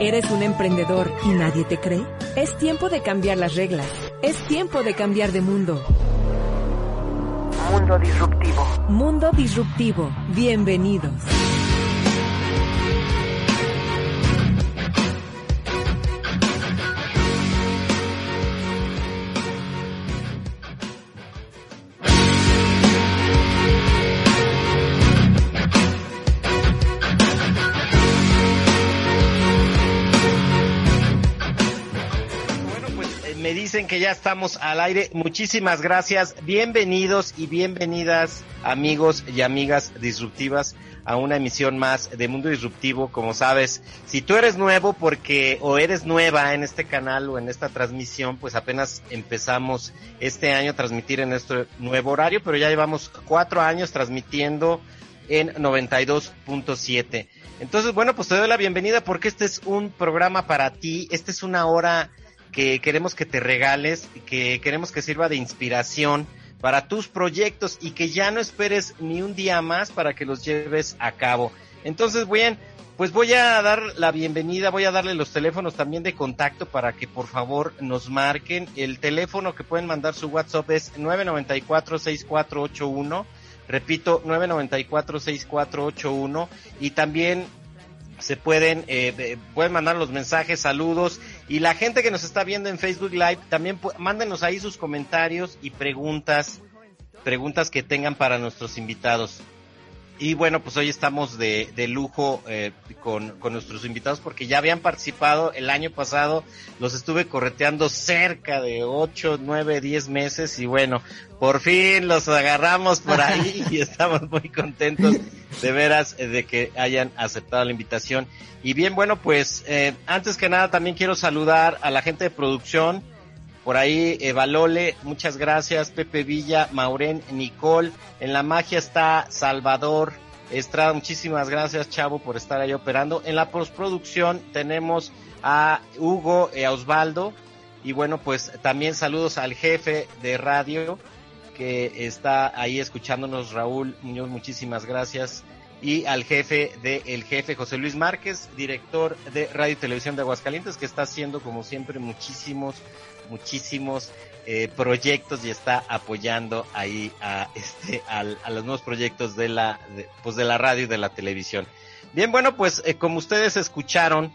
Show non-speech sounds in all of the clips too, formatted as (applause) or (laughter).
¿Eres un emprendedor y nadie te cree? Es tiempo de cambiar las reglas. Es tiempo de cambiar de mundo. Mundo Disruptivo. Mundo Disruptivo. Bienvenidos. Ya estamos al aire. Muchísimas gracias. Bienvenidos y bienvenidas amigos y amigas disruptivas a una emisión más de Mundo Disruptivo. Como sabes, si tú eres nuevo porque o eres nueva en este canal o en esta transmisión, pues apenas empezamos este año a transmitir en este nuevo horario, pero ya llevamos cuatro años transmitiendo en 92.7. Entonces, bueno, pues te doy la bienvenida porque este es un programa para ti. Esta es una hora que queremos que te regales, que queremos que sirva de inspiración para tus proyectos y que ya no esperes ni un día más para que los lleves a cabo. Entonces, bien, pues voy a dar la bienvenida, voy a darle los teléfonos también de contacto para que por favor nos marquen. El teléfono que pueden mandar su WhatsApp es 994-6481. Repito, 994-6481. Y también se pueden, eh, pueden mandar los mensajes, saludos y la gente que nos está viendo en Facebook Live también mándenos ahí sus comentarios y preguntas, preguntas que tengan para nuestros invitados. Y bueno, pues hoy estamos de, de lujo eh, con, con, nuestros invitados porque ya habían participado el año pasado, los estuve correteando cerca de 8, 9, 10 meses y bueno, por fin los agarramos por ahí (laughs) y estamos muy contentos de veras eh, de que hayan aceptado la invitación. Y bien, bueno, pues eh, antes que nada también quiero saludar a la gente de producción, por ahí, Evalole, muchas gracias. Pepe Villa, Maurén, Nicole. En la magia está Salvador Estrada. Muchísimas gracias, Chavo, por estar ahí operando. En la postproducción tenemos a Hugo y a Osvaldo. Y bueno, pues también saludos al jefe de radio que está ahí escuchándonos, Raúl Muñoz. Muchísimas gracias y al jefe de El Jefe, José Luis Márquez, director de Radio y Televisión de Aguascalientes, que está haciendo como siempre muchísimos, muchísimos eh, proyectos y está apoyando ahí a (laughs) este a, los nuevos proyectos de la pues de la radio y de la televisión. Bien, bueno, pues eh, como ustedes escucharon,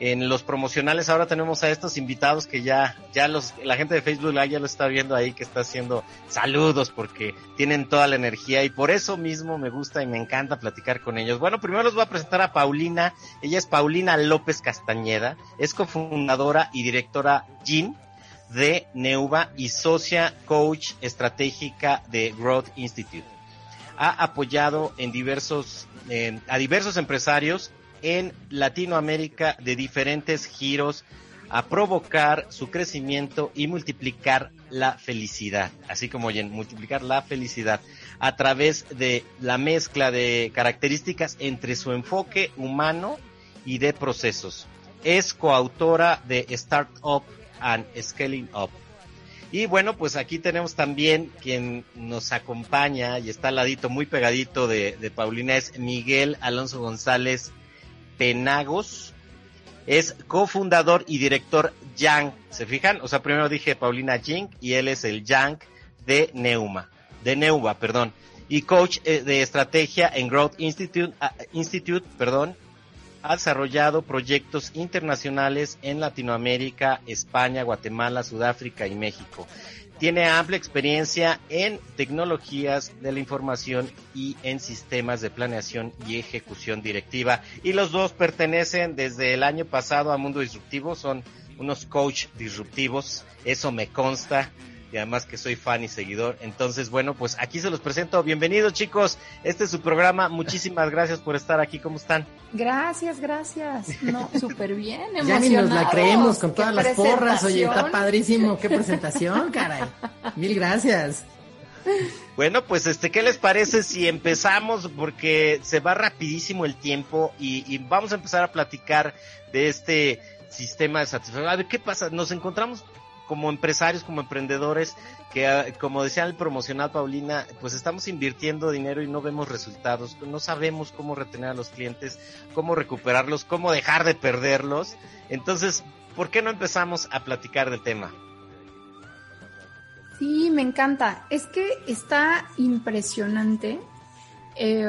en los promocionales ahora tenemos a estos invitados que ya, ya los, la gente de Facebook ya lo está viendo ahí que está haciendo saludos porque tienen toda la energía y por eso mismo me gusta y me encanta platicar con ellos. Bueno, primero los voy a presentar a Paulina. Ella es Paulina López Castañeda, es cofundadora y directora GIN de Neuva y socia coach estratégica de Growth Institute. Ha apoyado en diversos, a diversos empresarios en Latinoamérica de diferentes giros a provocar su crecimiento y multiplicar la felicidad, así como oyen, multiplicar la felicidad a través de la mezcla de características entre su enfoque humano y de procesos. Es coautora de Startup and Scaling Up. Y bueno, pues aquí tenemos también quien nos acompaña y está al ladito, muy pegadito de, de Paulina, es Miguel Alonso González Penagos. Es cofundador y director Yang. ¿Se fijan? O sea, primero dije Paulina Jing y él es el Yang de Neuma. De Neuva, perdón. Y coach eh, de estrategia en Growth Institute, ah, Institute, perdón. Ha desarrollado proyectos internacionales en Latinoamérica, España, Guatemala, Sudáfrica y México tiene amplia experiencia en tecnologías de la información y en sistemas de planeación y ejecución directiva. Y los dos pertenecen desde el año pasado a Mundo Disruptivo, son unos coach disruptivos, eso me consta y además que soy fan y seguidor. Entonces, bueno, pues aquí se los presento. Bienvenidos chicos, este es su programa. Muchísimas gracias por estar aquí. ¿Cómo están? Gracias, gracias. No, (laughs) súper bien. Ya ni nos la creemos con todas las porras. Oye, está padrísimo. Qué (laughs) presentación, caray. Mil gracias. Bueno, pues este, ¿qué les parece si empezamos? Porque se va rapidísimo el tiempo y, y vamos a empezar a platicar de este sistema de satisfacción. A ver, ¿qué pasa? Nos encontramos como empresarios, como emprendedores, que ah, como decía el promocional Paulina, pues estamos invirtiendo dinero y no vemos resultados, no sabemos cómo retener a los clientes, cómo recuperarlos, cómo dejar de perderlos. Entonces, ¿por qué no empezamos a platicar del tema? Sí, me encanta. Es que está impresionante eh,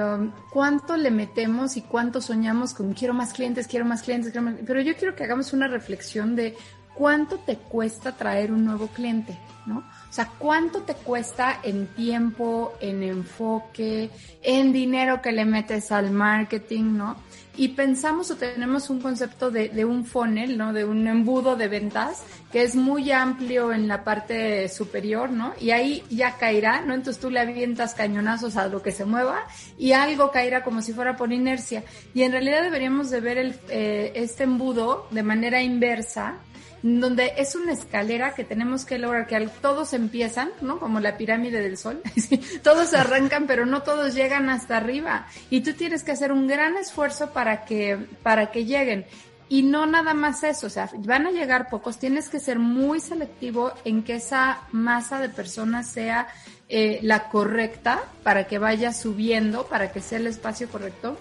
cuánto le metemos y cuánto soñamos con quiero más clientes, quiero más clientes, quiero más... pero yo quiero que hagamos una reflexión de cuánto te cuesta traer un nuevo cliente, ¿no? O sea, cuánto te cuesta en tiempo, en enfoque, en dinero que le metes al marketing, ¿no? y pensamos o tenemos un concepto de, de, un funnel, ¿no? De un embudo de ventas que es muy amplio en la parte superior, ¿no? Y ahí ya caerá, ¿no? Entonces tú le avientas cañonazos a lo que se mueva y algo caerá como si fuera por inercia. Y en realidad deberíamos de ver el, eh, este embudo de manera inversa, donde es una escalera que tenemos que lograr que todos empiezan, ¿no? Como la pirámide del sol. (laughs) todos (laughs) arrancan, pero no todos llegan hasta arriba. Y tú tienes que hacer un gran esfuerzo para que, para que lleguen. Y no nada más eso, o sea, van a llegar pocos, tienes que ser muy selectivo en que esa masa de personas sea eh, la correcta para que vaya subiendo, para que sea el espacio correcto.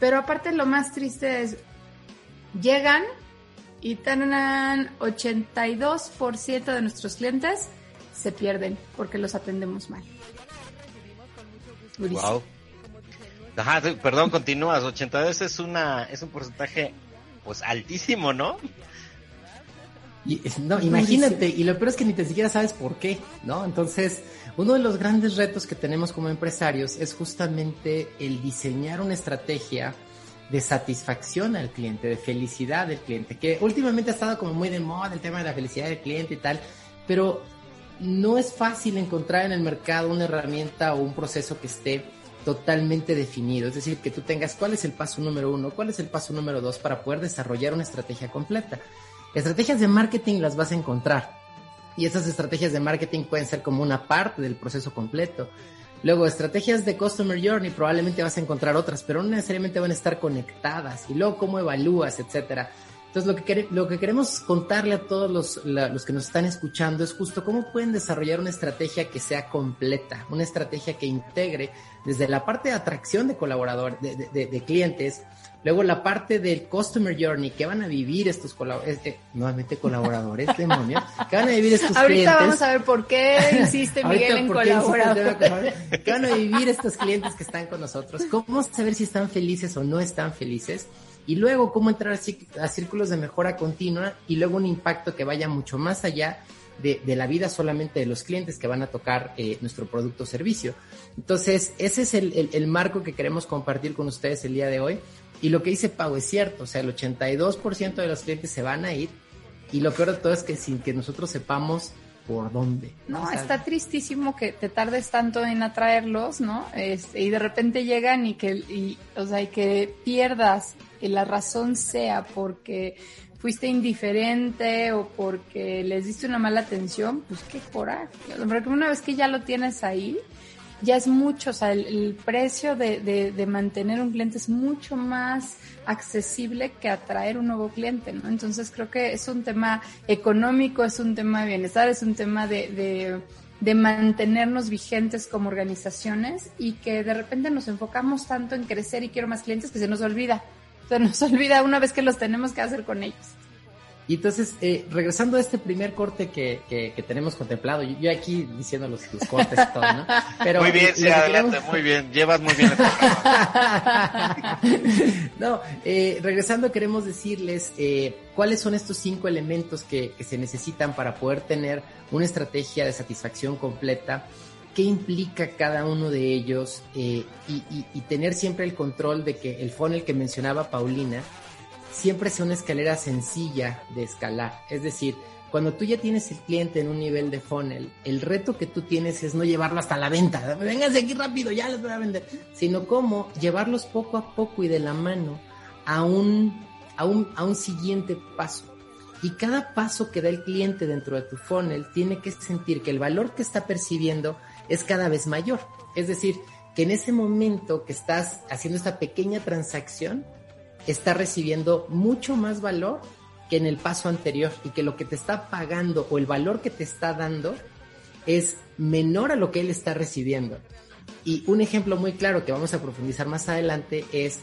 Pero aparte lo más triste es, llegan, y tan 82% de nuestros clientes se pierden porque los atendemos mal. Wow. Ajá, perdón, continúas. 82 es una es un porcentaje pues altísimo, ¿no? Y, no, imagínate, y lo peor es que ni te siquiera sabes por qué, ¿no? Entonces, uno de los grandes retos que tenemos como empresarios es justamente el diseñar una estrategia de satisfacción al cliente, de felicidad del cliente, que últimamente ha estado como muy de moda el tema de la felicidad del cliente y tal, pero no es fácil encontrar en el mercado una herramienta o un proceso que esté totalmente definido, es decir, que tú tengas cuál es el paso número uno, cuál es el paso número dos para poder desarrollar una estrategia completa. Estrategias de marketing las vas a encontrar y esas estrategias de marketing pueden ser como una parte del proceso completo Luego, estrategias de Customer Journey, probablemente vas a encontrar otras, pero no necesariamente van a estar conectadas. Y luego, cómo evalúas, etcétera. Entonces, lo que, lo que queremos contarle a todos los, los que nos están escuchando es justo cómo pueden desarrollar una estrategia que sea completa, una estrategia que integre desde la parte de atracción de colaboradores, de, de clientes, Luego la parte del Customer Journey, que van a vivir estos colaboradores, eh, nuevamente colaboradores, demonios, que van a vivir estos clientes. Ahorita vamos a ver por qué insiste Miguel en colaborar. Que van a vivir estos clientes que están con nosotros, cómo saber si están felices o no están felices, y luego cómo entrar a círculos de mejora continua y luego un impacto que vaya mucho más allá de, la vida solamente de los clientes que van a tocar eh, nuestro producto o servicio. Entonces, ese es el, el, marco que queremos compartir con ustedes el día de hoy. Y lo que dice Pau es cierto, o sea, el 82% de los clientes se van a ir y lo peor de todo es que sin que nosotros sepamos por dónde. No, está tristísimo que te tardes tanto en atraerlos, ¿no? Este, y de repente llegan y que, y, o sea, y que pierdas y la razón sea porque fuiste indiferente o porque les diste una mala atención, pues qué coraje. Porque una vez que ya lo tienes ahí, ya es mucho, o sea, el, precio de, de, mantener un cliente es mucho más accesible que atraer un nuevo cliente, ¿no? Entonces creo que es un tema económico, es un tema de bienestar, es un tema de, de, de mantenernos vigentes como organizaciones y que de repente nos enfocamos tanto en crecer y quiero más clientes que se nos olvida. Se nos (laughs) olvida una vez que los tenemos que hacer con ellos. Y entonces, eh, regresando a este primer corte que, que, tenemos contemplado, yo, aquí diciendo los, cortes y todo, ¿no? (laughs) Pero, muy bien, sí, adelante, muy bien, llevas muy bien. (laughs) no, eh, regresando queremos decirles eh, cuáles son estos cinco elementos que, que se necesitan para poder tener una estrategia de satisfacción completa qué implica cada uno de ellos y, y, y, tener siempre el control de que el funnel que mencionaba Paulina siempre sea una escalera sencilla de escalar. Es decir, cuando tú ya tienes el cliente en un nivel de funnel, el reto que tú tienes es no llevarlo hasta la venta. Vénganse aquí rápido, ya les voy a vender. Sino cómo llevarlos poco a poco y de la mano a un, a un, a un siguiente paso. Y cada paso que da el cliente dentro de tu funnel tiene que sentir que el valor que está percibiendo es cada vez mayor. Es decir, que en ese momento que estás haciendo esta pequeña transacción, está recibiendo mucho más valor que en el paso anterior y que lo que te está pagando o el valor que te está dando es menor a lo que él está recibiendo. Y un ejemplo muy claro que vamos a profundizar más adelante es,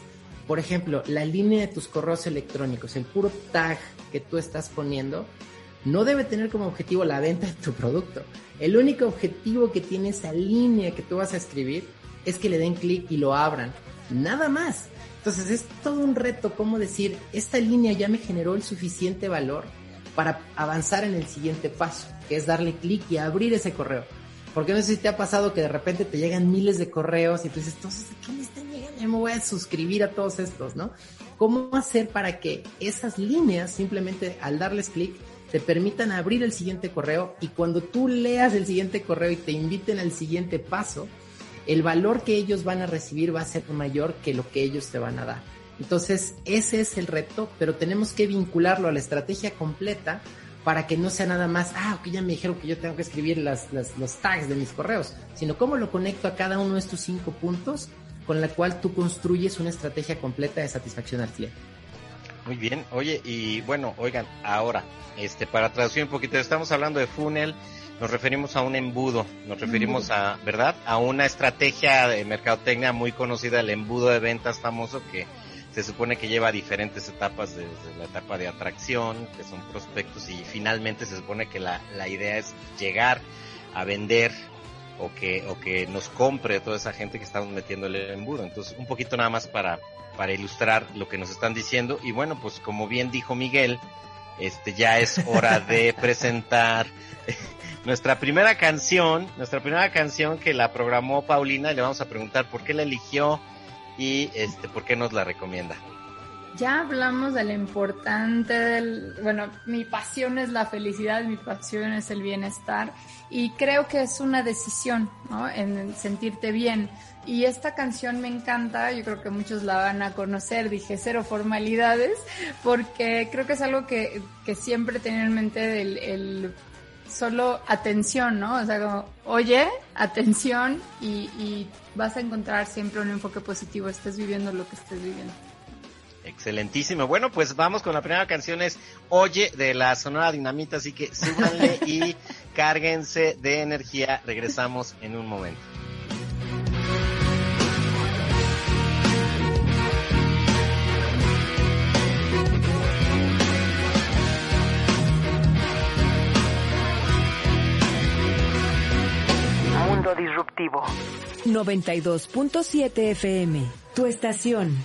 por ejemplo, la línea de tus correos electrónicos, el puro tag que tú estás poniendo, no debe tener como objetivo la venta de tu producto. El único objetivo que tiene esa línea que tú vas a escribir es que le den clic y lo abran. Nada más. Entonces es todo un reto cómo decir, esta línea ya me generó el suficiente valor para avanzar en el siguiente paso, que es darle clic y abrir ese correo. Porque no sé si te ha pasado que de repente te llegan miles de correos y tú dices, entonces, ¿qué me están llegando? Yo me voy a suscribir a todos estos, ¿no? ¿Cómo hacer para que esas líneas, simplemente al darles clic, te permitan abrir el siguiente correo y cuando tú leas el siguiente correo y te inviten al siguiente paso, el valor que ellos van a recibir va a ser mayor que lo que ellos te van a dar. Entonces, ese es el reto, pero tenemos que vincularlo a la estrategia completa para que no sea nada más, ah, ok, ya me dijeron que yo tengo que escribir las, los tags de mis correos, sino cómo lo conecto a cada uno de estos cinco puntos con la cual tú construyes una estrategia completa de satisfacción al cliente. Muy bien, oye, y bueno, oigan, ahora, este, para traducir un poquito, estamos hablando de funnel, nos referimos a un embudo, nos referimos a, ¿verdad? A una estrategia de mercadotecnia muy conocida, el embudo de ventas famoso que se supone que lleva diferentes etapas desde la etapa de atracción, que son prospectos, y finalmente se supone que la, la idea es llegar a vender o que, o que nos compre toda esa gente que estamos metiendo el embudo. Entonces, un poquito nada más para, para ilustrar lo que nos están diciendo. Y bueno, pues como bien dijo Miguel, este ya es hora de (laughs) presentar nuestra primera canción, nuestra primera canción que la programó Paulina y le vamos a preguntar por qué la eligió y este por qué nos la recomienda. Ya hablamos de lo importante del, bueno, mi pasión es la felicidad, mi pasión es el bienestar y creo que es una decisión, ¿no? En sentirte bien. Y esta canción me encanta, yo creo que muchos la van a conocer, dije cero formalidades, porque creo que es algo que, que siempre tenía en mente el, el solo atención, ¿no? O sea, como, oye, atención y, y vas a encontrar siempre un enfoque positivo, estés viviendo lo que estés viviendo. Excelentísimo. Bueno, pues vamos con la primera canción es Oye de la Sonora Dinamita, así que súbanle y (laughs) cárguense de energía. Regresamos en un momento. Disruptivo. 92.7 FM. Tu estación.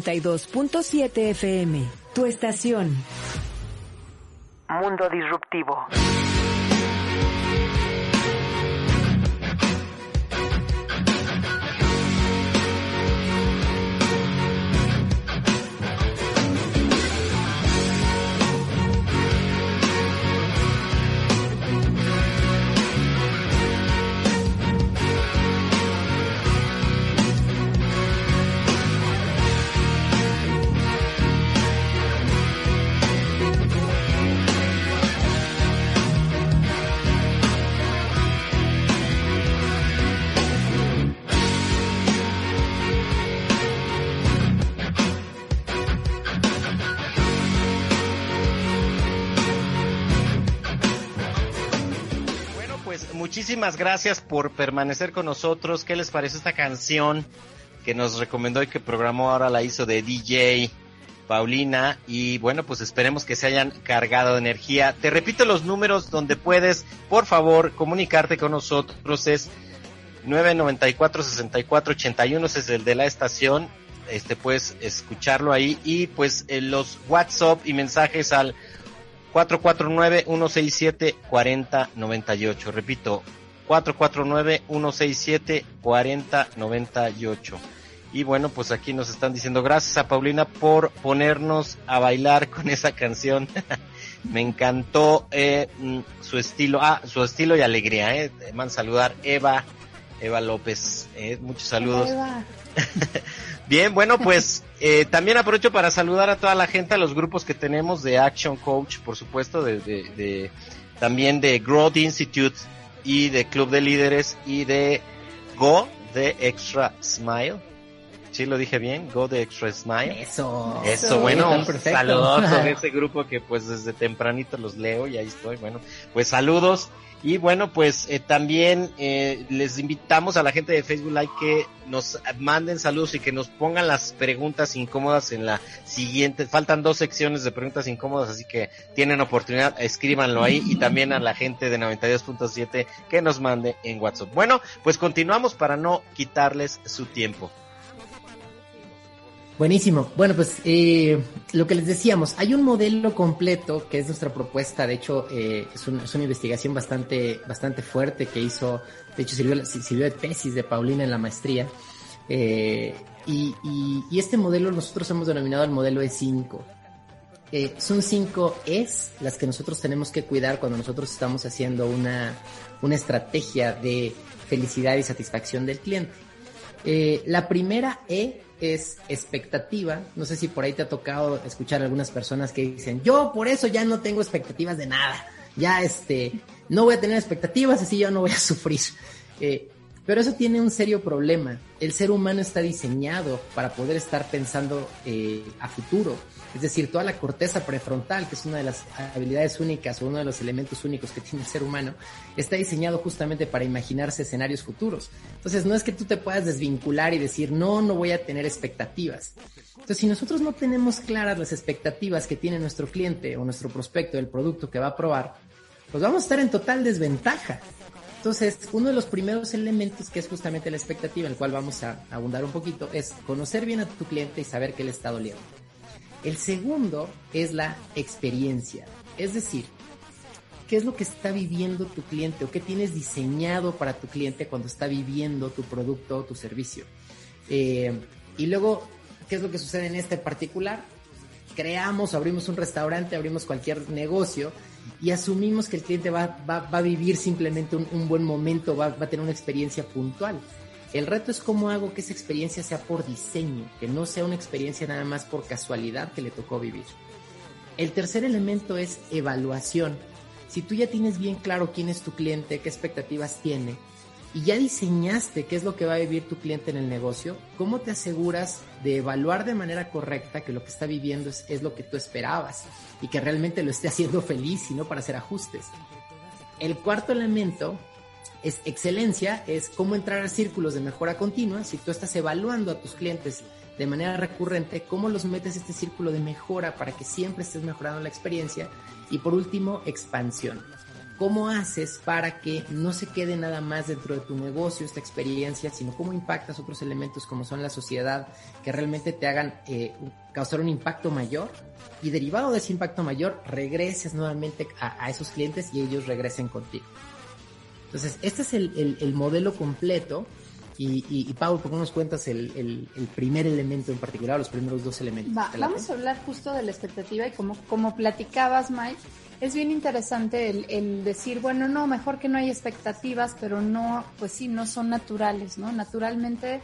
92.7 FM, tu estación. Mundo disruptivo. Muchísimas gracias por permanecer con nosotros. ¿Qué les parece esta canción que nos recomendó y que programó ahora la hizo de DJ Paulina? Y bueno, pues esperemos que se hayan cargado de energía. Te repito los números donde puedes, por favor, comunicarte con nosotros. Es 994-6481, ese es el de la estación. Este puedes escucharlo ahí y pues eh, los WhatsApp y mensajes al 449-167-4098. Repito, 449-167-4098. Y bueno, pues aquí nos están diciendo gracias a Paulina por ponernos a bailar (laughs) con esa canción. (laughs) Me encantó eh, mm, su estilo, ah, su estilo y alegría. Eh. Te Man saludar Eva, Eva López. Eh, muchos saludos. (laughs) Bien, bueno, pues eh, también aprovecho para saludar a toda la gente, a los grupos que tenemos de Action Coach, por supuesto, de, de, de- también de Growth Institute y de Club de Líderes y de Go de Extra Smile. Sí, lo dije bien, Go de Extra Smile. Eso. Eso, bueno, un a (laughs) ese grupo que pues desde tempranito los leo y ahí estoy. Bueno, pues saludos. Y bueno, pues eh, también eh, les invitamos a la gente de Facebook Live que nos manden saludos y que nos pongan las preguntas incómodas en la siguiente. Faltan dos secciones de preguntas incómodas, así que tienen oportunidad, escríbanlo ahí y también a la gente de 92.7 que nos mande en WhatsApp. Bueno, pues continuamos para no quitarles su tiempo. Buenísimo. Bueno, pues eh, lo que les decíamos, hay un modelo completo que es nuestra propuesta. De hecho, eh, es, un- es una investigación bastante, bastante fuerte que hizo. De hecho, sirvió, sirvió de tesis de Paulina en la maestría. Eh, y, y- y este modelo nosotros hemos denominado el modelo E5. Eh, son cinco es las que nosotros tenemos que cuidar cuando nosotros estamos haciendo una, una estrategia de felicidad y satisfacción del cliente. Eh, la primera E es expectativa. No sé si por ahí te ha tocado escuchar a algunas personas que dicen, yo por eso ya no tengo expectativas de nada. Ya este, no voy a tener expectativas, así yo no voy a sufrir. Eh, pero eso tiene un serio problema. El ser humano está diseñado para poder estar pensando eh, a futuro. Es decir, toda la corteza prefrontal, que es una de las habilidades únicas o uno de los elementos únicos que tiene el ser humano, está diseñado justamente para imaginarse escenarios futuros. Entonces, no es que tú te puedas desvincular y decir, no, no voy a tener expectativas. Entonces, si nosotros no tenemos claras las expectativas que tiene nuestro cliente o nuestro prospecto del producto que va a probar, pues vamos a estar en total desventaja. Entonces, uno de los primeros elementos que es justamente la expectativa, en el cual vamos a abundar un poquito, es conocer bien a tu cliente y saber qué le está doliendo. El segundo es la experiencia, es decir, qué es lo que está viviendo tu cliente o qué tienes diseñado para tu cliente cuando está viviendo tu producto o tu servicio. Eh, y luego, ¿qué es lo que sucede en este particular? Creamos, abrimos un restaurante, abrimos cualquier negocio y asumimos que el cliente va, va, va a vivir simplemente un, buen momento, va a tener una experiencia puntual. El reto es cómo hago que esa experiencia sea por diseño, que no sea una experiencia nada más por casualidad que le tocó vivir. El tercer elemento es evaluación. Si tú ya tienes bien claro quién es tu cliente, qué expectativas tiene, y ya diseñaste qué es lo que va a vivir tu cliente en el negocio, ¿cómo te aseguras de evaluar de manera correcta que lo que está viviendo es, lo que tú esperabas y que realmente lo esté haciendo feliz y no para hacer ajustes? El cuarto elemento es excelencia, es cómo entrar a círculos de mejora continua. Si tú estás evaluando a tus clientes de manera recurrente, cómo los metes a este círculo de mejora para que siempre estés mejorando la experiencia. Y por último, expansión. ¿Cómo haces para que no se quede nada más dentro de tu negocio esta experiencia, sino cómo impactas otros elementos como son la sociedad que realmente te hagan eh, causar un impacto mayor? Y derivado de ese impacto mayor, regreses nuevamente a, a esos clientes y ellos regresen contigo. Entonces, este es el, el, el modelo completo. Y, y, y, Pau, ¿por qué nos cuentas el, el, el, primer elemento en particular, los primeros dos elementos? Va, vamos a hablar justo de la expectativa y como, como platicabas, Mike, es bien interesante el, el, decir, bueno, no, mejor que no hay expectativas, pero no, pues sí, no son naturales, ¿no? Naturalmente,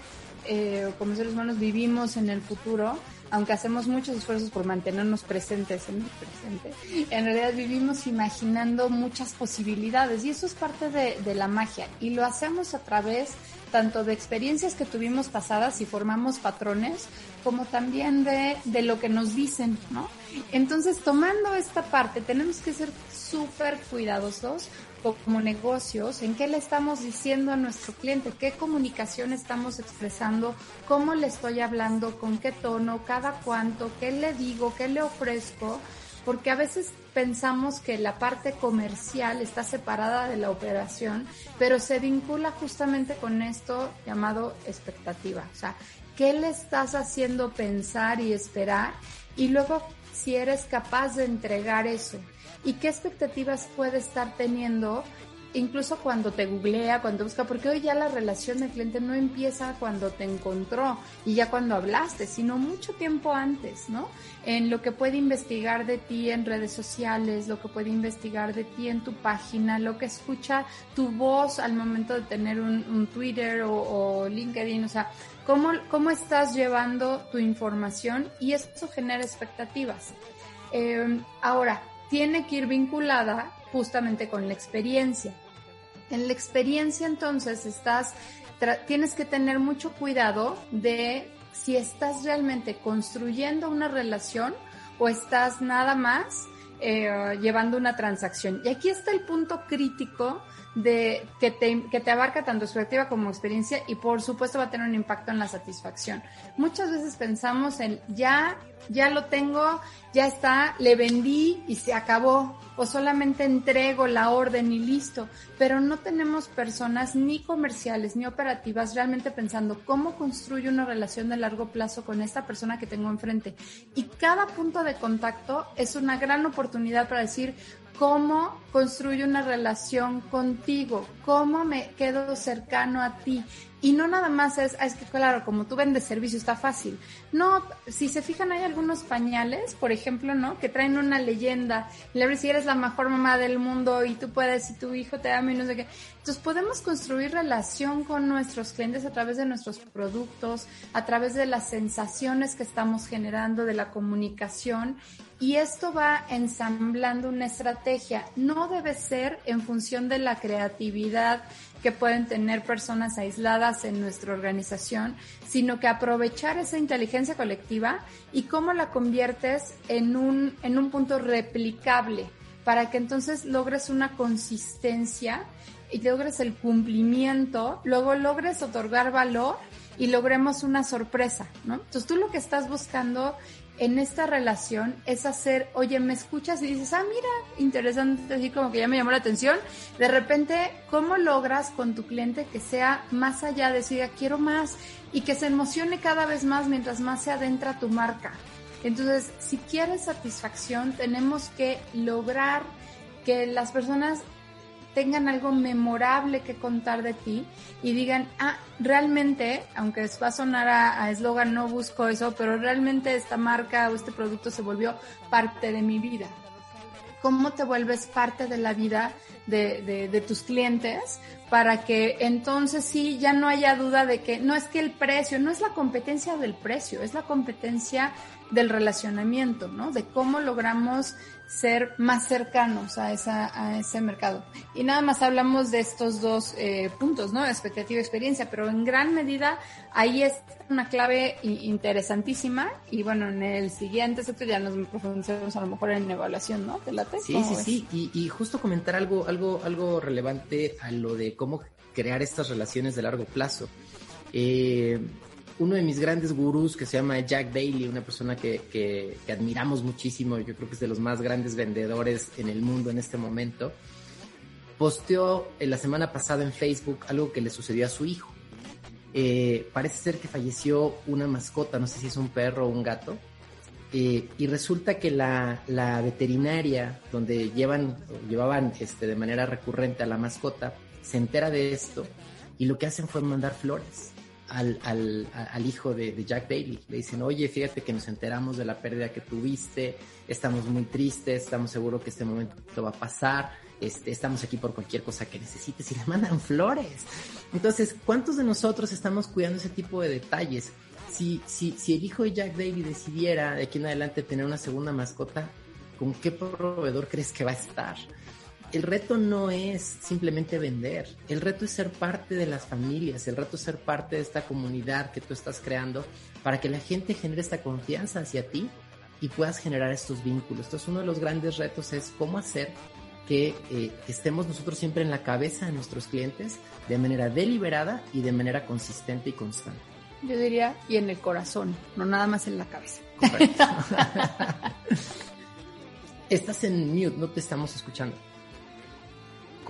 eh, como seres humanos vivimos en el futuro, aunque hacemos muchos esfuerzos por mantenernos presentes en el presente, en realidad vivimos imaginando muchas posibilidades y eso es parte de, la magia y lo hacemos a través tanto de experiencias que tuvimos pasadas y formamos patrones, como también de, de lo que nos dicen, ¿no? Entonces, tomando esta parte, tenemos que ser súper cuidadosos como negocios, en qué le estamos diciendo a nuestro cliente, qué comunicación estamos expresando, cómo le estoy hablando, con qué tono, cada cuánto, qué le digo, qué le ofrezco, porque a veces pensamos que la parte comercial está separada de la operación, pero se vincula justamente con esto llamado expectativa. O sea, ¿qué le estás haciendo pensar y esperar? Y luego, si eres capaz de entregar eso. ¿Y qué expectativas puede estar teniendo incluso cuando te googlea, cuando busca, porque hoy ya la relación del cliente no empieza cuando te encontró y ya cuando hablaste, sino mucho tiempo antes, ¿no? En lo que puede investigar de ti en redes sociales, lo que puede investigar de ti en tu página, lo que escucha tu voz al momento de tener un, Twitter o, o, LinkedIn, o sea, cómo, cómo estás llevando tu información y eso genera expectativas. Eh, ahora, tiene que ir vinculada justamente con la experiencia. En la experiencia entonces estás, tienes que tener mucho cuidado de si estás realmente construyendo una relación o estás nada más eh, llevando una transacción. Y aquí está el punto crítico de que te, que te abarca tanto expectativa como experiencia y por supuesto va a tener un impacto en la satisfacción. Muchas veces pensamos en ya, ya lo tengo, ya está, le vendí y se acabó o solamente entrego la orden y listo, pero no tenemos personas ni comerciales ni operativas realmente pensando cómo construyo una relación de largo plazo con esta persona que tengo enfrente. Y cada punto de contacto es una gran oportunidad para decir, cómo construyo una relación contigo, cómo me quedo cercano a ti. Y no nada más es, es que claro, como tú vendes servicio está fácil. No, si se fijan hay algunos pañales, por ejemplo, ¿no? Que traen una leyenda. Le si eres la mejor mamá del mundo y tú puedes y tu hijo te ama y no sé qué. Entonces podemos construir relación con nuestros clientes a través de nuestros productos, a través de las sensaciones que estamos generando, de la comunicación y esto va ensamblando una estrategia. No debe ser en función de la creatividad que pueden tener personas aisladas en nuestra organización, sino que aprovechar esa inteligencia colectiva y cómo la conviertes en un, en un punto replicable para que entonces logres una consistencia y logres el cumplimiento, luego logres otorgar valor y logremos una sorpresa, ¿no? Entonces tú lo que estás buscando en esta relación es hacer, oye, me escuchas y dices, ah, mira, interesante, así como que ya me llamó la atención. De repente, ¿cómo logras con tu cliente que sea más allá de decir, quiero más y que se emocione cada vez más mientras más se adentra tu marca? Entonces, si quieres satisfacción, tenemos que lograr que las personas tengan algo memorable que contar de ti y digan, ah, realmente, aunque va a sonar a eslogan, no busco eso, pero realmente esta marca o este producto se volvió parte de mi vida. cómo te vuelves parte de la vida de, de, de, tus clientes para que entonces sí ya no haya duda de que no es que el precio, no es la competencia del precio, es la competencia del relacionamiento, ¿no? De cómo logramos ser más cercanos a, esa, a ese mercado. Y nada más hablamos de estos dos eh, puntos, ¿no? Expectativa y experiencia, pero en gran medida ahí es una clave interesantísima y bueno, en el siguiente sector ya nos profundizamos a lo mejor en evaluación, ¿no? ¿Te late? Sí, sí, sí. Y, y justo comentar algo, algo, algo relevante a lo de cómo crear estas relaciones de largo plazo. Eh, uno de mis grandes gurús que se llama Jack Daly, una persona que, admiramos muchísimo, yo creo que es de los más grandes vendedores en el mundo en este momento, posteó la semana pasada en Facebook algo que le sucedió a su hijo. Eh, parece ser que falleció una mascota, no sé si es un perro o un gato, eh, y resulta que la, la, veterinaria donde llevan, llevaban este, de manera recurrente a la mascota, se entera de esto y lo que hacen fue mandar flores al, al, hijo de, Jack Daly. Le dicen, oye, fíjate que nos enteramos de la pérdida que tuviste, estamos muy tristes, estamos seguros que este momento va a pasar, este, estamos aquí por cualquier cosa que necesites y le mandan flores. Entonces, ¿cuántos de nosotros estamos cuidando ese tipo de detalles? Si, si, si el hijo de Jack Daly decidiera de aquí en adelante tener una segunda mascota, ¿con qué proveedor crees que va a estar? El reto no es simplemente vender, el reto es ser parte de las familias, el reto es ser parte de esta comunidad que tú estás creando para que la gente genere esta confianza hacia ti y puedas generar estos vínculos. Entonces uno de los grandes retos es cómo hacer que, eh, que estemos nosotros siempre en la cabeza de nuestros clientes de manera deliberada y de manera consistente y constante. Yo diría, y en el corazón, no nada más en la cabeza. (laughs) Estás en mute, no te estamos escuchando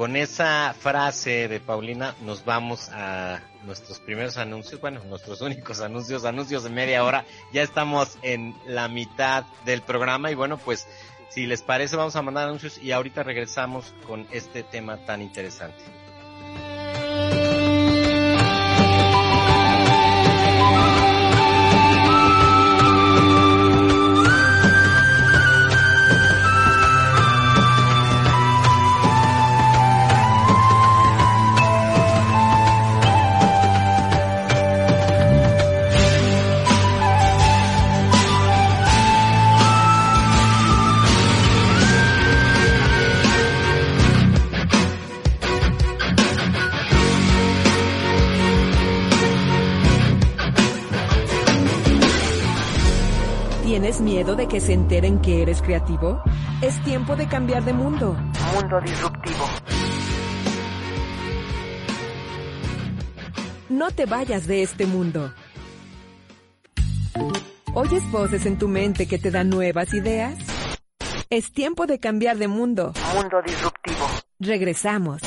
con esa frase de Paulina nos vamos a nuestros primeros anuncios, bueno, nuestros (laughs) únicos anuncios, anuncios de media hora. Ya estamos en la mitad del programa y bueno, pues si les parece vamos a mandar anuncios y ahorita regresamos con este tema tan interesante. Miedo de que se enteren que eres creativo? Es tiempo de cambiar de mundo. Mundo disruptivo. No te vayas de este mundo. ¿Oyes voces en tu mente que te dan nuevas ideas? Es tiempo de cambiar de mundo. Mundo disruptivo. Regresamos.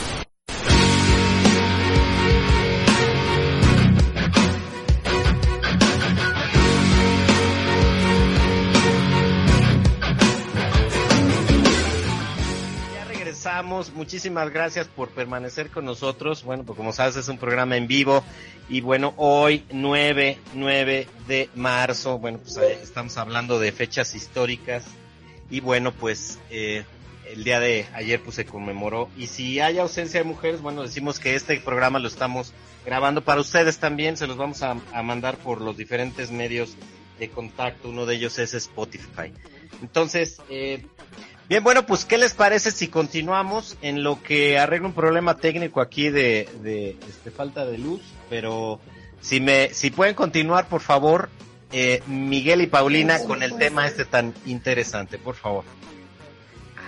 Muchísimas gracias por permanecer con nosotros. Bueno, pues como sabes es un programa en vivo y bueno, hoy 9, 9 de marzo, bueno, pues eh, estamos hablando de fechas históricas y bueno, pues eh, el día de ayer pues se conmemoró y si hay ausencia de mujeres, bueno, decimos que este programa lo estamos grabando para ustedes también, se los vamos a, a mandar por los diferentes medios de contacto, uno de ellos es Spotify. Entonces, eh, Bien, bueno, pues ¿qué les parece si continuamos en lo que arregla un problema técnico aquí de, de este, falta de luz? Pero si me, si pueden continuar, por favor, eh, Miguel y Paulina con el tema este tan interesante, por favor.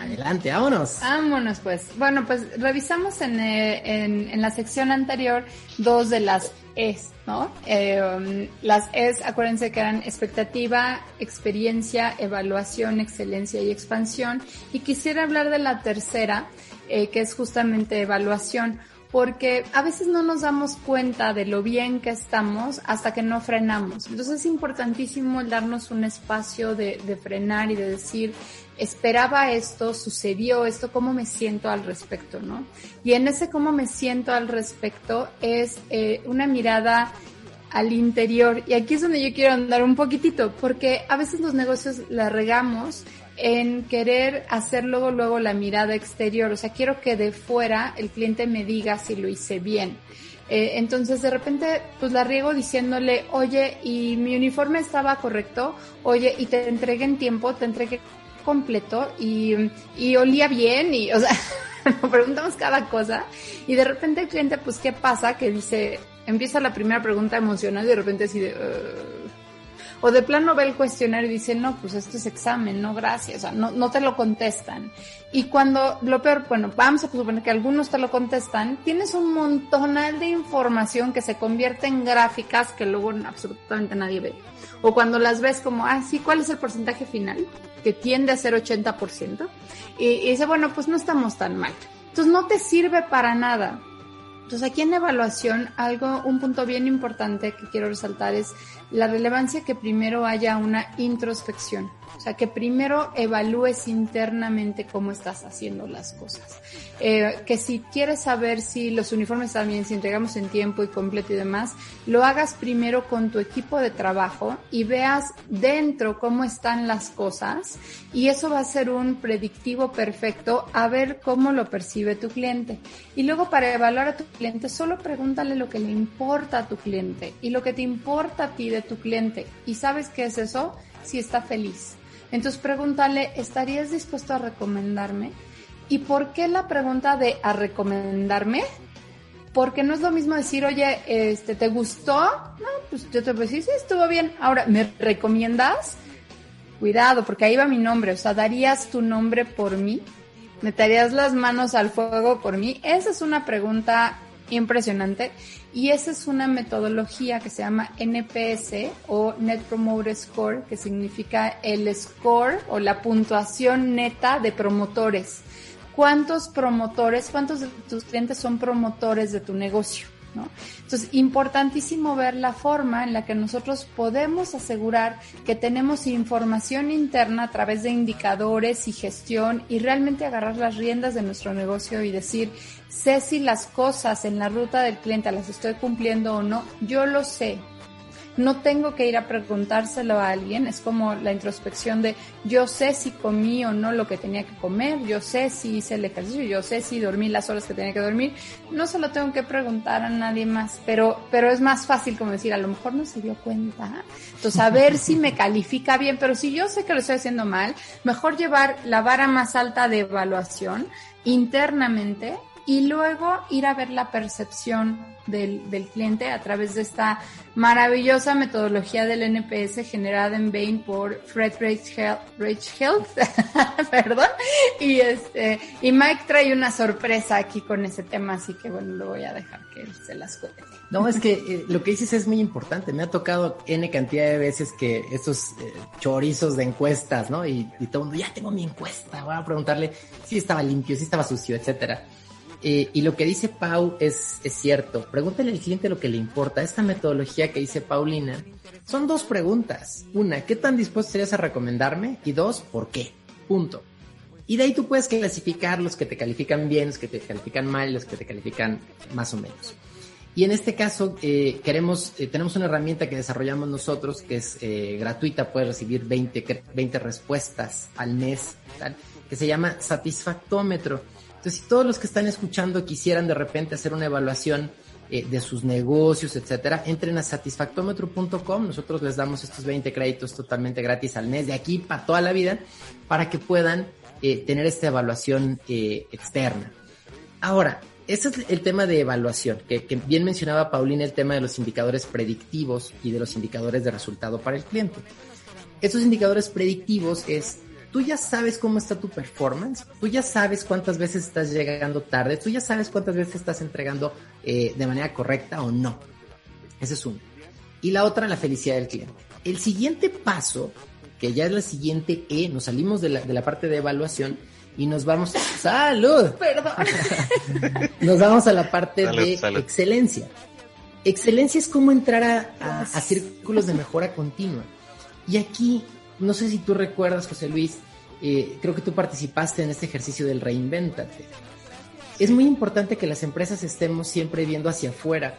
Adelante, vámonos. Vámonos, pues. Bueno, pues revisamos en, eh, en, en la sección anterior dos de las es, ¿no? Eh, las es, acuérdense que eran expectativa, experiencia, evaluación, excelencia y expansión. Y quisiera hablar de la tercera, eh, que es justamente evaluación, porque a veces no nos damos cuenta de lo bien que estamos hasta que no frenamos. Entonces es importantísimo darnos un espacio de, de frenar y de decir, esperaba esto, sucedió esto, cómo me siento al respecto, ¿no? Y en ese cómo me siento al respecto es eh, una mirada al interior. Y aquí es donde yo quiero andar un poquitito, porque a veces los negocios la regamos en querer hacer luego, luego la mirada exterior. O sea, quiero que de fuera el cliente me diga si lo hice bien. Eh, entonces de repente pues la riego diciéndole, oye, y mi uniforme estaba correcto, oye, y te entregué en tiempo, te entregué completo y, y olía bien y, o sea, (laughs) nos preguntamos cada cosa y de repente el cliente pues, ¿qué pasa? Que dice, empieza la primera pregunta emocional y de repente así de... O de plano ve el cuestionario y dice, no, pues esto es examen, no, gracias, o sea, no, no te lo contestan. Y cuando, lo peor, bueno, vamos a suponer que algunos te lo contestan, tienes un montonal de información que se convierte en gráficas que luego absolutamente nadie ve. O cuando las ves como, ah, sí, ¿cuál es el porcentaje final? Que tiende a ser 80%. Y, y dice, bueno, pues no estamos tan mal. Entonces no te sirve para nada. Entonces aquí en evaluación, algo, un punto bien importante que quiero resaltar es la relevancia que primero haya una introspección. O sea, que primero evalúes internamente cómo estás haciendo las cosas. Eh, que si quieres saber si los uniformes están bien, si entregamos en tiempo y completo y demás, lo hagas primero con tu equipo de trabajo y veas dentro cómo están las cosas y eso va a ser un predictivo perfecto a ver cómo lo percibe tu cliente. Y luego para evaluar a tu cliente, solo pregúntale lo que le importa a tu cliente y lo que te importa a ti de tu cliente. ¿Y sabes qué es eso? Si está feliz. Entonces pregúntale, ¿estarías dispuesto a recomendarme? ¿Y por qué la pregunta de a recomendarme? Porque no es lo mismo decir, oye, este, ¿te gustó? No, pues yo te voy a decir, sí, estuvo bien. Ahora, ¿me recomiendas? Cuidado, porque ahí va mi nombre. O sea, ¿darías tu nombre por mí? ¿Meterías las manos al fuego por mí? Esa es una pregunta impresionante y esa es una metodología que se llama NPS o Net Promoter Score, que significa el score o la puntuación neta de promotores. ¿Cuántos promotores, cuántos de tus clientes son promotores de tu negocio? ¿No? Entonces, importantísimo ver la forma en la que nosotros podemos asegurar que tenemos información interna a través de indicadores y gestión y realmente agarrar las riendas de nuestro negocio y decir, sé si las cosas en la ruta del cliente las estoy cumpliendo o no, yo lo sé. No tengo que ir a preguntárselo a alguien, es como la introspección de yo sé si comí o no lo que tenía que comer, yo sé si hice el ejercicio, yo sé si dormí las horas que tenía que dormir, no se lo tengo que preguntar a nadie más, pero, pero es más fácil como decir, a lo mejor no se dio cuenta, entonces a ver si me califica bien, pero si yo sé que lo estoy haciendo mal, mejor llevar la vara más alta de evaluación internamente y luego ir a ver la percepción del, del, cliente a través de esta maravillosa metodología del NPS generada en Bain por Fred Health, (laughs) perdón, y este, y Mike trae una sorpresa aquí con ese tema, así que bueno, lo voy a dejar que él se las cuente. No, es que eh, lo que dices es muy importante. Me ha tocado N cantidad de veces que estos eh, chorizos de encuestas, ¿no? Y, y todo el mundo, ya tengo mi encuesta, voy a preguntarle si estaba limpio, si estaba sucio, etcétera. Eh, y lo que dice Pau es, es cierto. Pregúntale al cliente lo que le importa. Esta metodología que dice Paulina son dos preguntas. Una, ¿qué tan dispuesto serías a recomendarme? Y dos, ¿por qué? Punto. Y de ahí tú puedes clasificar los que te califican bien, los que te califican mal, los que te califican más o menos. Y en este caso eh, queremos, eh, tenemos una herramienta que desarrollamos nosotros que es eh, gratuita, puedes recibir 20, 20 respuestas al mes, tal, que se llama Satisfactómetro. Entonces, si todos los que están escuchando quisieran de repente hacer una evaluación eh, de sus negocios, etcétera, entren a satisfactómetro.com. Nosotros les damos estos 20 créditos totalmente gratis al mes de aquí para toda la vida para que puedan eh, tener esta evaluación eh, externa. Ahora, ese es el tema de evaluación, que, que, bien mencionaba Paulina el tema de los indicadores predictivos y de los indicadores de resultado para el cliente. Estos indicadores predictivos es tú ya sabes cómo está tu performance, tú ya sabes cuántas veces estás llegando tarde, tú ya sabes cuántas veces estás entregando eh, de manera correcta o no. Ese es uno. Y la otra, la felicidad del cliente. El siguiente paso, que ya es la siguiente E, nos salimos de la, de la parte de evaluación y nos vamos... (laughs) ¡Salud! Perdón. (laughs) nos vamos a la parte Salud, de salud. excelencia. Excelencia es como entrar a, a, a círculos de mejora continua. Y aquí no sé si tú recuerdas, José Luis, eh, creo que tú participaste en este ejercicio del reinvéntate. Es muy importante que las empresas estemos siempre viendo hacia afuera.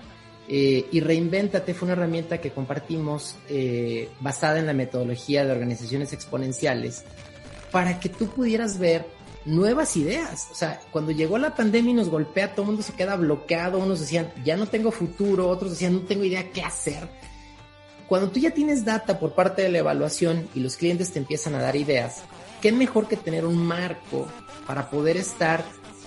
Eh, y Reinvéntate fue una herramienta que compartimos eh, basada en la metodología de organizaciones exponenciales, para que tú pudieras ver nuevas ideas. O sea, cuando llegó la pandemia y nos golpea, todo el mundo se queda bloqueado, unos decían, ya no tengo futuro, otros decían, no tengo idea qué hacer. Cuando tú ya tienes data por parte de la evaluación y los clientes te empiezan a dar ideas, qué mejor que tener un marco para poder estar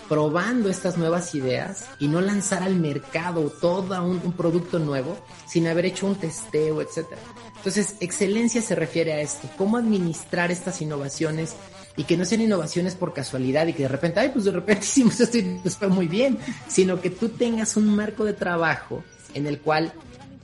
probando estas nuevas ideas y no lanzar al mercado todo un, un producto nuevo sin haber hecho un testeo, etcétera. Entonces, excelencia se refiere a esto, cómo administrar estas innovaciones y que no sean innovaciones por casualidad y que de repente, ay, pues de repente (laughs) hicimos esto y nos fue muy bien, sino que tú tengas un marco de trabajo en el cual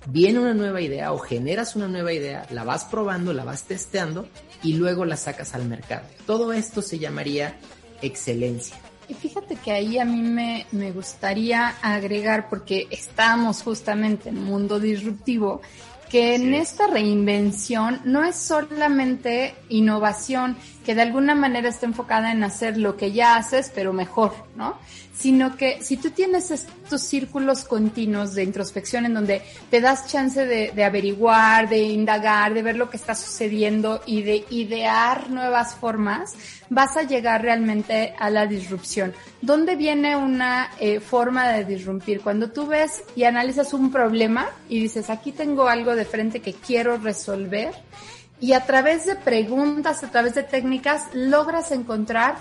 viene una nueva idea o generas una nueva idea, la vas probando, la vas testeando y luego la sacas al mercado. Todo esto se llamaría excelencia. Y fíjate que ahí a mí me, me gustaría agregar, porque estamos justamente en un mundo disruptivo, que en esta reinvención no es solamente innovación que de alguna manera está enfocada en hacer lo que ya haces, pero mejor, ¿no? Sino que si tú tienes estos círculos continuos de introspección en donde te das chance de, averiguar, de indagar, de ver lo que está sucediendo y de idear nuevas formas, vas a llegar realmente a la disrupción. ¿Dónde viene una eh, forma de disrumpir? Cuando tú ves y analizas un problema y dices, aquí tengo algo de frente que quiero resolver y a través de preguntas, a través de técnicas, logras encontrar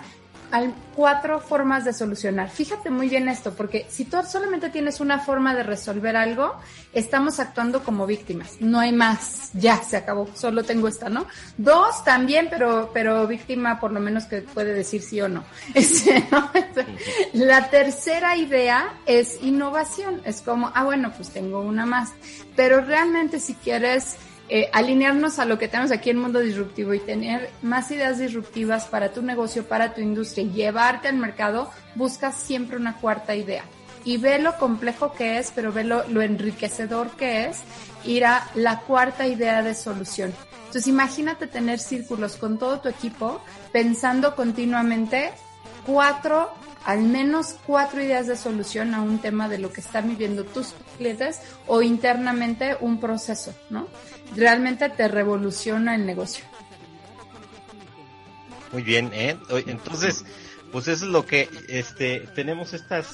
cuatro formas de solucionar. Fíjate muy bien esto, porque si tú solamente tienes una forma de resolver algo, estamos actuando como víctimas. No hay más. Ya se acabó. Solo tengo esta, ¿no? Dos también, pero, pero víctima por lo menos que puede decir sí o no. (laughs) Este, ¿no? La tercera idea es innovación. Es como, ah, bueno, pues tengo una más. Pero realmente si quieres eh, alinearnos a lo que tenemos aquí en Mundo Disruptivo y tener más ideas disruptivas para tu negocio, para tu industria y llevarte al mercado, buscas siempre una cuarta idea. Y ve lo complejo que es, pero ve lo, lo enriquecedor que es ir a la cuarta idea de solución. Entonces imagínate tener círculos con todo tu equipo pensando continuamente cuatro, al menos cuatro ideas de solución a un tema de lo que están viviendo tus clientes o internamente un proceso, ¿no? Realmente te revoluciona el negocio. Muy bien, ¿eh? Entonces, pues eso es lo que, este, tenemos estas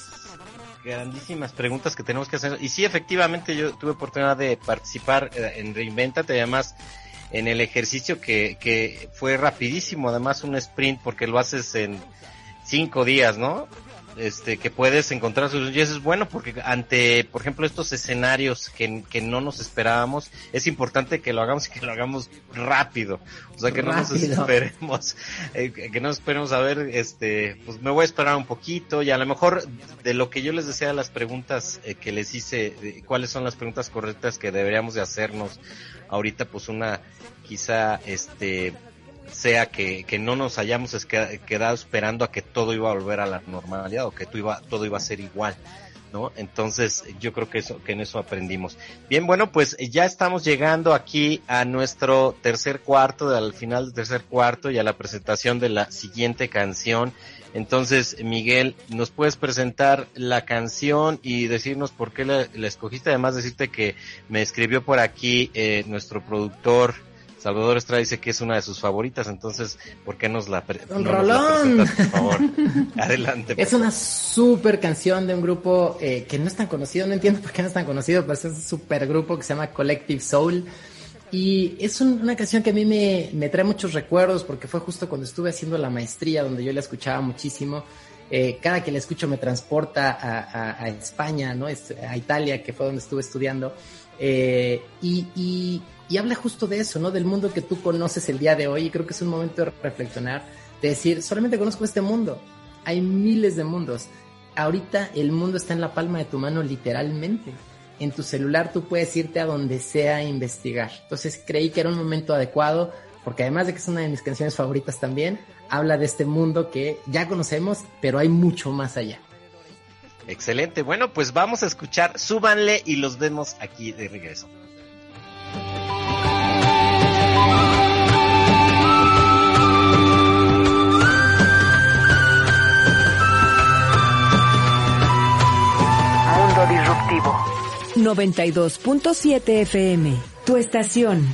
grandísimas preguntas que tenemos que hacer. Y sí, efectivamente, yo tuve oportunidad de participar eh, en Reinventate, además, en el ejercicio que, que fue rapidísimo, además un sprint, porque lo haces en cinco días, ¿no? Este, que puedes encontrar soluciones. Y eso es bueno porque ante, por ejemplo, estos escenarios que, que no nos esperábamos, es importante que lo hagamos y que lo hagamos rápido. O sea, que no nos esperemos, eh, que no nos esperemos a ver, este, pues me voy a esperar un poquito y a lo mejor de lo que yo les decía, las preguntas eh, que les hice, de cuáles son las preguntas correctas que deberíamos de hacernos ahorita, pues una, quizá, este, sea que, que no nos hayamos quedado esperando a que todo iba a volver a la normalidad o que todo iba, todo iba a ser igual. ¿No? Entonces, yo creo que eso, que en eso aprendimos. Bien, bueno, pues ya estamos llegando aquí a nuestro tercer cuarto, al final del tercer cuarto y a la presentación de la siguiente canción. Entonces, Miguel, ¿nos puedes presentar la canción y decirnos por qué la, la escogiste? Además, decirte que me escribió por aquí eh, nuestro productor Salvador Estrada dice que es una de sus favoritas, entonces, ¿por qué nos la, pre- Don no nos la Rolón. por favor? (laughs) Adelante. por Es una súper canción de un grupo eh, que no es tan conocido, no entiendo por qué no es tan conocido, pero es un súper grupo que se llama Collective Soul. Y es un- una canción que a mí me, me trae muchos recuerdos porque fue justo cuando estuve haciendo la maestría donde yo la escuchaba muchísimo. Eh, cada que la escucho me transporta a, a- a España, ¿no? A Italia, que fue donde estuve estudiando. Eh, y, y- y habla justo de eso, ¿no? Del mundo que tú conoces el día de hoy. Y creo que es un momento de reflexionar, de decir, solamente conozco este mundo. Hay miles de mundos. Ahorita el mundo está en la palma de tu mano literalmente. En tu celular tú puedes irte a donde sea a investigar. Entonces creí que era un momento adecuado porque además de que es una de mis canciones favoritas también, habla de este mundo que ya conocemos, pero hay mucho más allá. Excelente. Bueno, pues vamos a escuchar, súbanle y los vemos aquí de regreso. Mundo disruptivo. 92.7 FM, tu estación.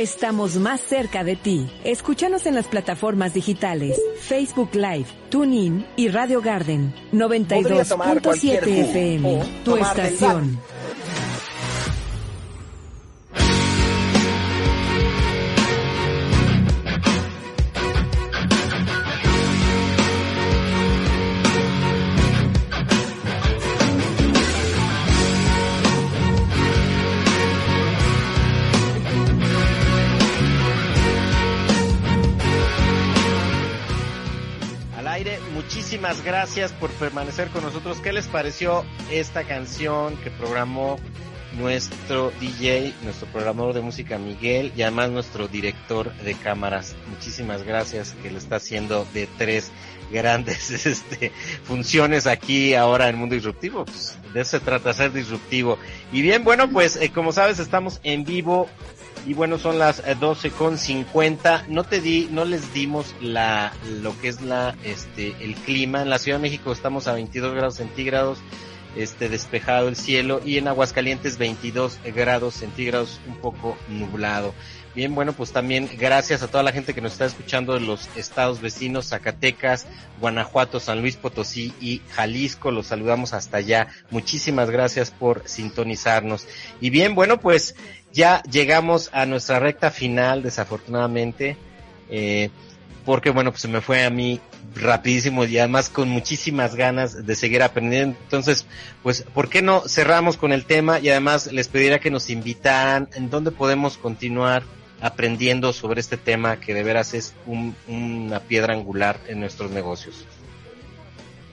Estamos más cerca de ti. Escúchanos en las plataformas digitales, Facebook Live, TuneIn y Radio Garden. Podría tomar cualquier 92.7 jugo FM, tu estación. Gracias por permanecer con nosotros. ¿Qué les pareció esta canción que programó nuestro DJ, nuestro programador de música Miguel y además nuestro director de cámaras? Muchísimas gracias que lo está haciendo de tres grandes (laughs) este, funciones aquí ahora en Mundo Disruptivo. Pues, de eso se trata, ser disruptivo. Y bien, bueno, pues eh, como sabes estamos en vivo y bueno, son las eh, 12 con 50. No te di, no les dimos la, lo que es la, este, el clima. En la Ciudad de México estamos a 22 grados centígrados, este, despejado el cielo y en Aguascalientes 22 grados centígrados, un poco nublado. Bien, bueno, pues también gracias a toda la gente que nos está escuchando de los estados vecinos, Zacatecas, Guanajuato, San Luis Potosí y Jalisco. Los saludamos hasta allá. Muchísimas gracias por sintonizarnos. Y bien, bueno, pues ya llegamos a nuestra recta final, desafortunadamente. Eh, porque bueno, pues se me fue a mí rapidísimo y además con muchísimas ganas de seguir aprendiendo. Entonces, pues, ¿por qué no cerramos con el tema? Y además les pediría que nos invitaran en dónde podemos continuar aprendiendo sobre este tema que de veras es un- una piedra angular en nuestros negocios.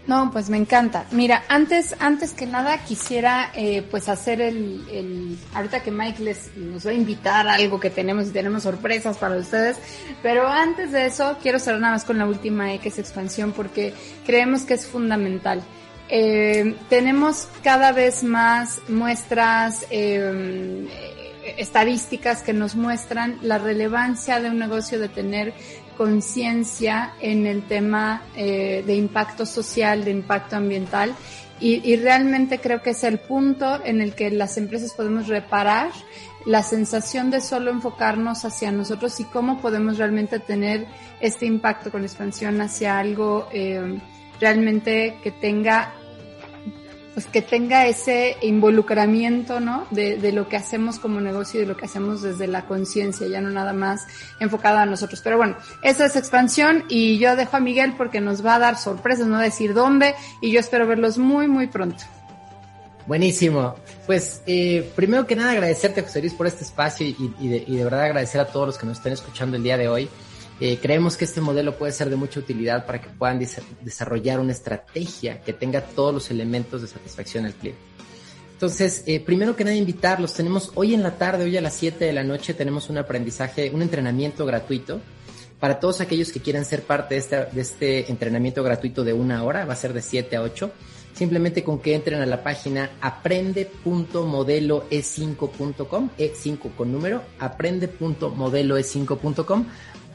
No, pues me encanta. Mira, antes, antes que nada quisiera eh, pues hacer el, el, ahorita que Mike les nos va a invitar a algo que tenemos y tenemos sorpresas para ustedes, pero antes de eso quiero cerrar nada más con la última E expansión porque creemos que es fundamental. Eh, tenemos cada vez más muestras eh, estadísticas que nos muestran la relevancia de un negocio de tener conciencia en el tema eh, de impacto social, de impacto ambiental. Y, realmente creo que es el punto en el que las empresas podemos reparar la sensación de solo enfocarnos hacia nosotros y cómo podemos realmente tener este impacto con expansión hacia algo eh, realmente que tenga pues que tenga ese involucramiento, ¿no? De, de lo que hacemos como negocio y de lo que hacemos desde la conciencia, ya no nada más enfocada a nosotros. Pero bueno, esa es expansión y yo dejo a Miguel porque nos va a dar sorpresas, no decir dónde, y yo espero verlos muy, muy pronto. Buenísimo. Pues eh, primero que nada agradecerte, José Luis, por este espacio y, y de, y de verdad agradecer a todos los que nos estén escuchando el día de hoy. Eh, creemos que este modelo puede ser de mucha utilidad para que puedan desa- desarrollar una estrategia que tenga todos los elementos de satisfacción al cliente. Entonces, eh, primero que nada invitarlos. Tenemos hoy en la tarde, hoy a las 7 de la noche, tenemos un aprendizaje, un entrenamiento gratuito para todos aquellos que quieran ser parte de este, de este entrenamiento gratuito de una hora. Va a ser de 7 a 8. Simplemente con que entren a la página aprende.modeloe5.com, E5 con número, aprende.modeloe5.com.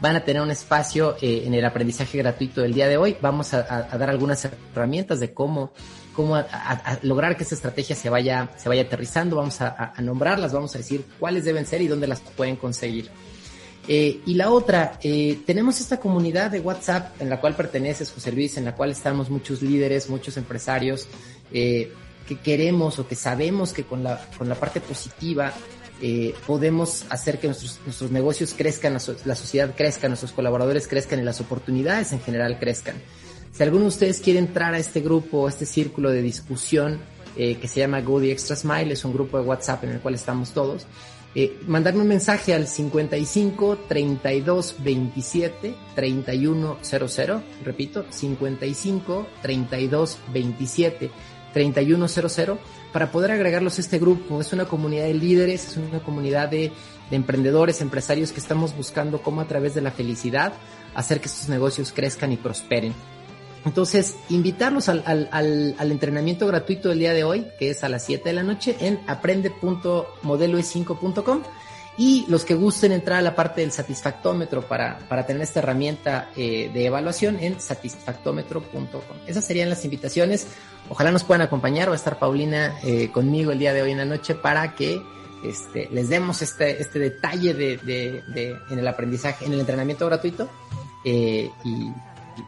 Van a tener un espacio eh, en el aprendizaje gratuito del día de hoy. Vamos a, dar algunas herramientas de cómo, cómo lograr que esta estrategia se vaya, se vaya aterrizando. Vamos a, nombrarlas, vamos a decir cuáles deben ser y dónde las pueden conseguir. Eh, y la otra, eh, tenemos esta comunidad de WhatsApp en la cual perteneces, José Luis, en la cual estamos muchos líderes, muchos empresarios que queremos o que sabemos que con la, con la parte positiva eh, podemos hacer que nuestros, nuestros negocios crezcan, la, so- la sociedad crezca, nuestros colaboradores crezcan y las oportunidades en general crezcan. Si alguno de ustedes quiere entrar a este grupo, a este círculo de discusión eh, que se llama Go Extra Smile, es un grupo de WhatsApp en el cual estamos todos, eh, mandarme un mensaje al 55 32 27 31 00, repito, 55 32 27 31 00, para poder agregarlos a este grupo. Es una comunidad de líderes, es una comunidad de, de emprendedores, empresarios que estamos buscando cómo a través de la felicidad hacer que estos negocios crezcan y prosperen. Entonces, invitarlos al, al, al, al entrenamiento gratuito del día de hoy, que es a las 7 de la noche, en aprende.modeloe5.com. Y los que gusten entrar a la parte del satisfactómetro para, para tener esta herramienta eh, de evaluación en satisfactómetro.com. Esas serían las invitaciones. Ojalá nos puedan acompañar. Va a estar Paulina eh, conmigo el día de hoy en la noche para que este, les demos este, este detalle de, de, de- en el aprendizaje, en el entrenamiento gratuito eh, y, y-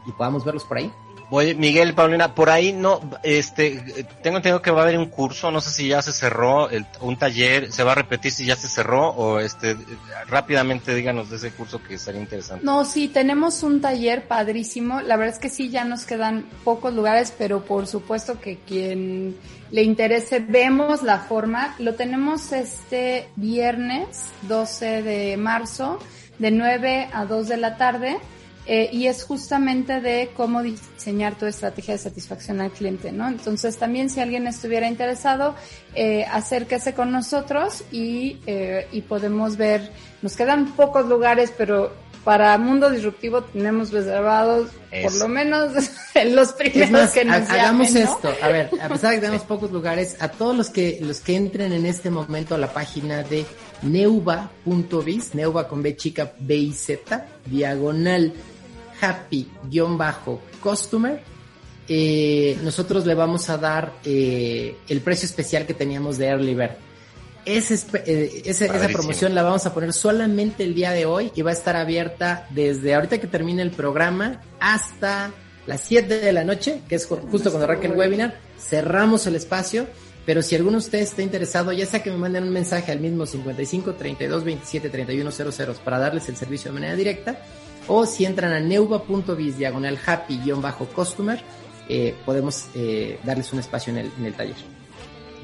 y podamos verlos por ahí. Oye, Miguel, Paulina, por ahí no, este, tengo entendido que va a haber un curso, no sé si ya se cerró, el- un taller, se va a repetir si ya se cerró o este, rápidamente díganos de ese curso que estaría interesante. No, sí, tenemos un taller padrísimo. La verdad es que sí, ya nos quedan pocos lugares, pero por supuesto que quien le interese, vemos la forma. Lo tenemos este viernes 12 de marzo, de 9 a 2 de la tarde. Eh, y es justamente de cómo diseñar tu estrategia de satisfacción al cliente, ¿no? Entonces también si alguien estuviera interesado, eh, acérquese con nosotros y, eh, y podemos ver, nos quedan pocos lugares, pero para Mundo Disruptivo tenemos reservados por lo menos (laughs) en los primeros más, que nos ha- hagamos llamen, ¿no? esto. A ver, a pesar de que tenemos pocos lugares, a todos los que los que entren en este momento a la página de neuva.biz, neuva con B chica B y Z, diagonal happy-customer, eh, nosotros le vamos a dar eh, el precio especial que teníamos de Early Bird. Ese eh, ese- esa promoción la vamos a poner solamente el día de hoy y va a estar abierta desde ahorita que termine el programa hasta las 7 de la noche, que es ju- justo cuando arranque el webinar. Cerramos el espacio, pero si alguno de ustedes está interesado, ya sea que me manden un mensaje al mismo 55 32 27 31 00 para darles el servicio de manera directa, o si entran a neuva.biz diagonal happy-customer, eh, podemos eh, darles un espacio en el, en el taller.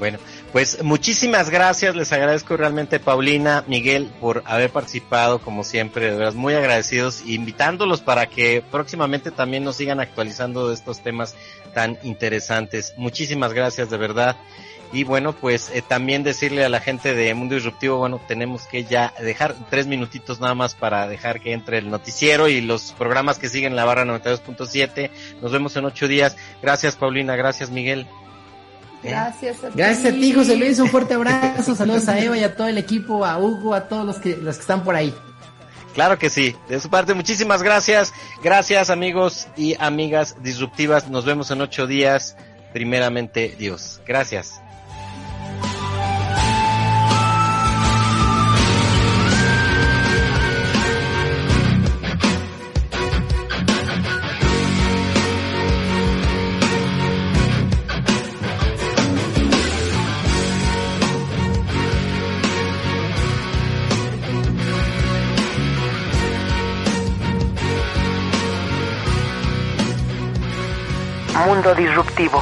Bueno, pues muchísimas gracias, les agradezco realmente Paulina, Miguel, por haber participado como siempre, de verdad muy agradecidos, invitándolos para que próximamente también nos sigan actualizando de estos temas tan interesantes. Muchísimas gracias de verdad. Y bueno, pues eh, también decirle a la gente de Mundo Disruptivo, bueno, tenemos que ya dejar tres minutitos nada más para dejar que entre el noticiero y los programas que siguen la barra 92.7. Nos vemos en ocho días. Gracias Paulina, gracias Miguel. Gracias a ti. Gracias a ti, José Luis, un fuerte abrazo, saludos a Eva y a todo el equipo, a Hugo, a todos los que, los que están por ahí. Claro que sí. De su parte, muchísimas gracias. Gracias amigos y amigas disruptivas. Nos vemos en ocho días. Primeramente, Dios. Gracias. Mundo disruptivo.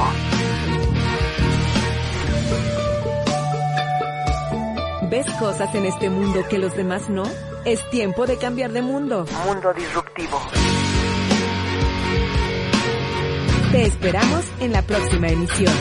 ¿Ves cosas en este mundo que los demás no? Es tiempo de cambiar de mundo. Mundo disruptivo. Te esperamos en la próxima emisión.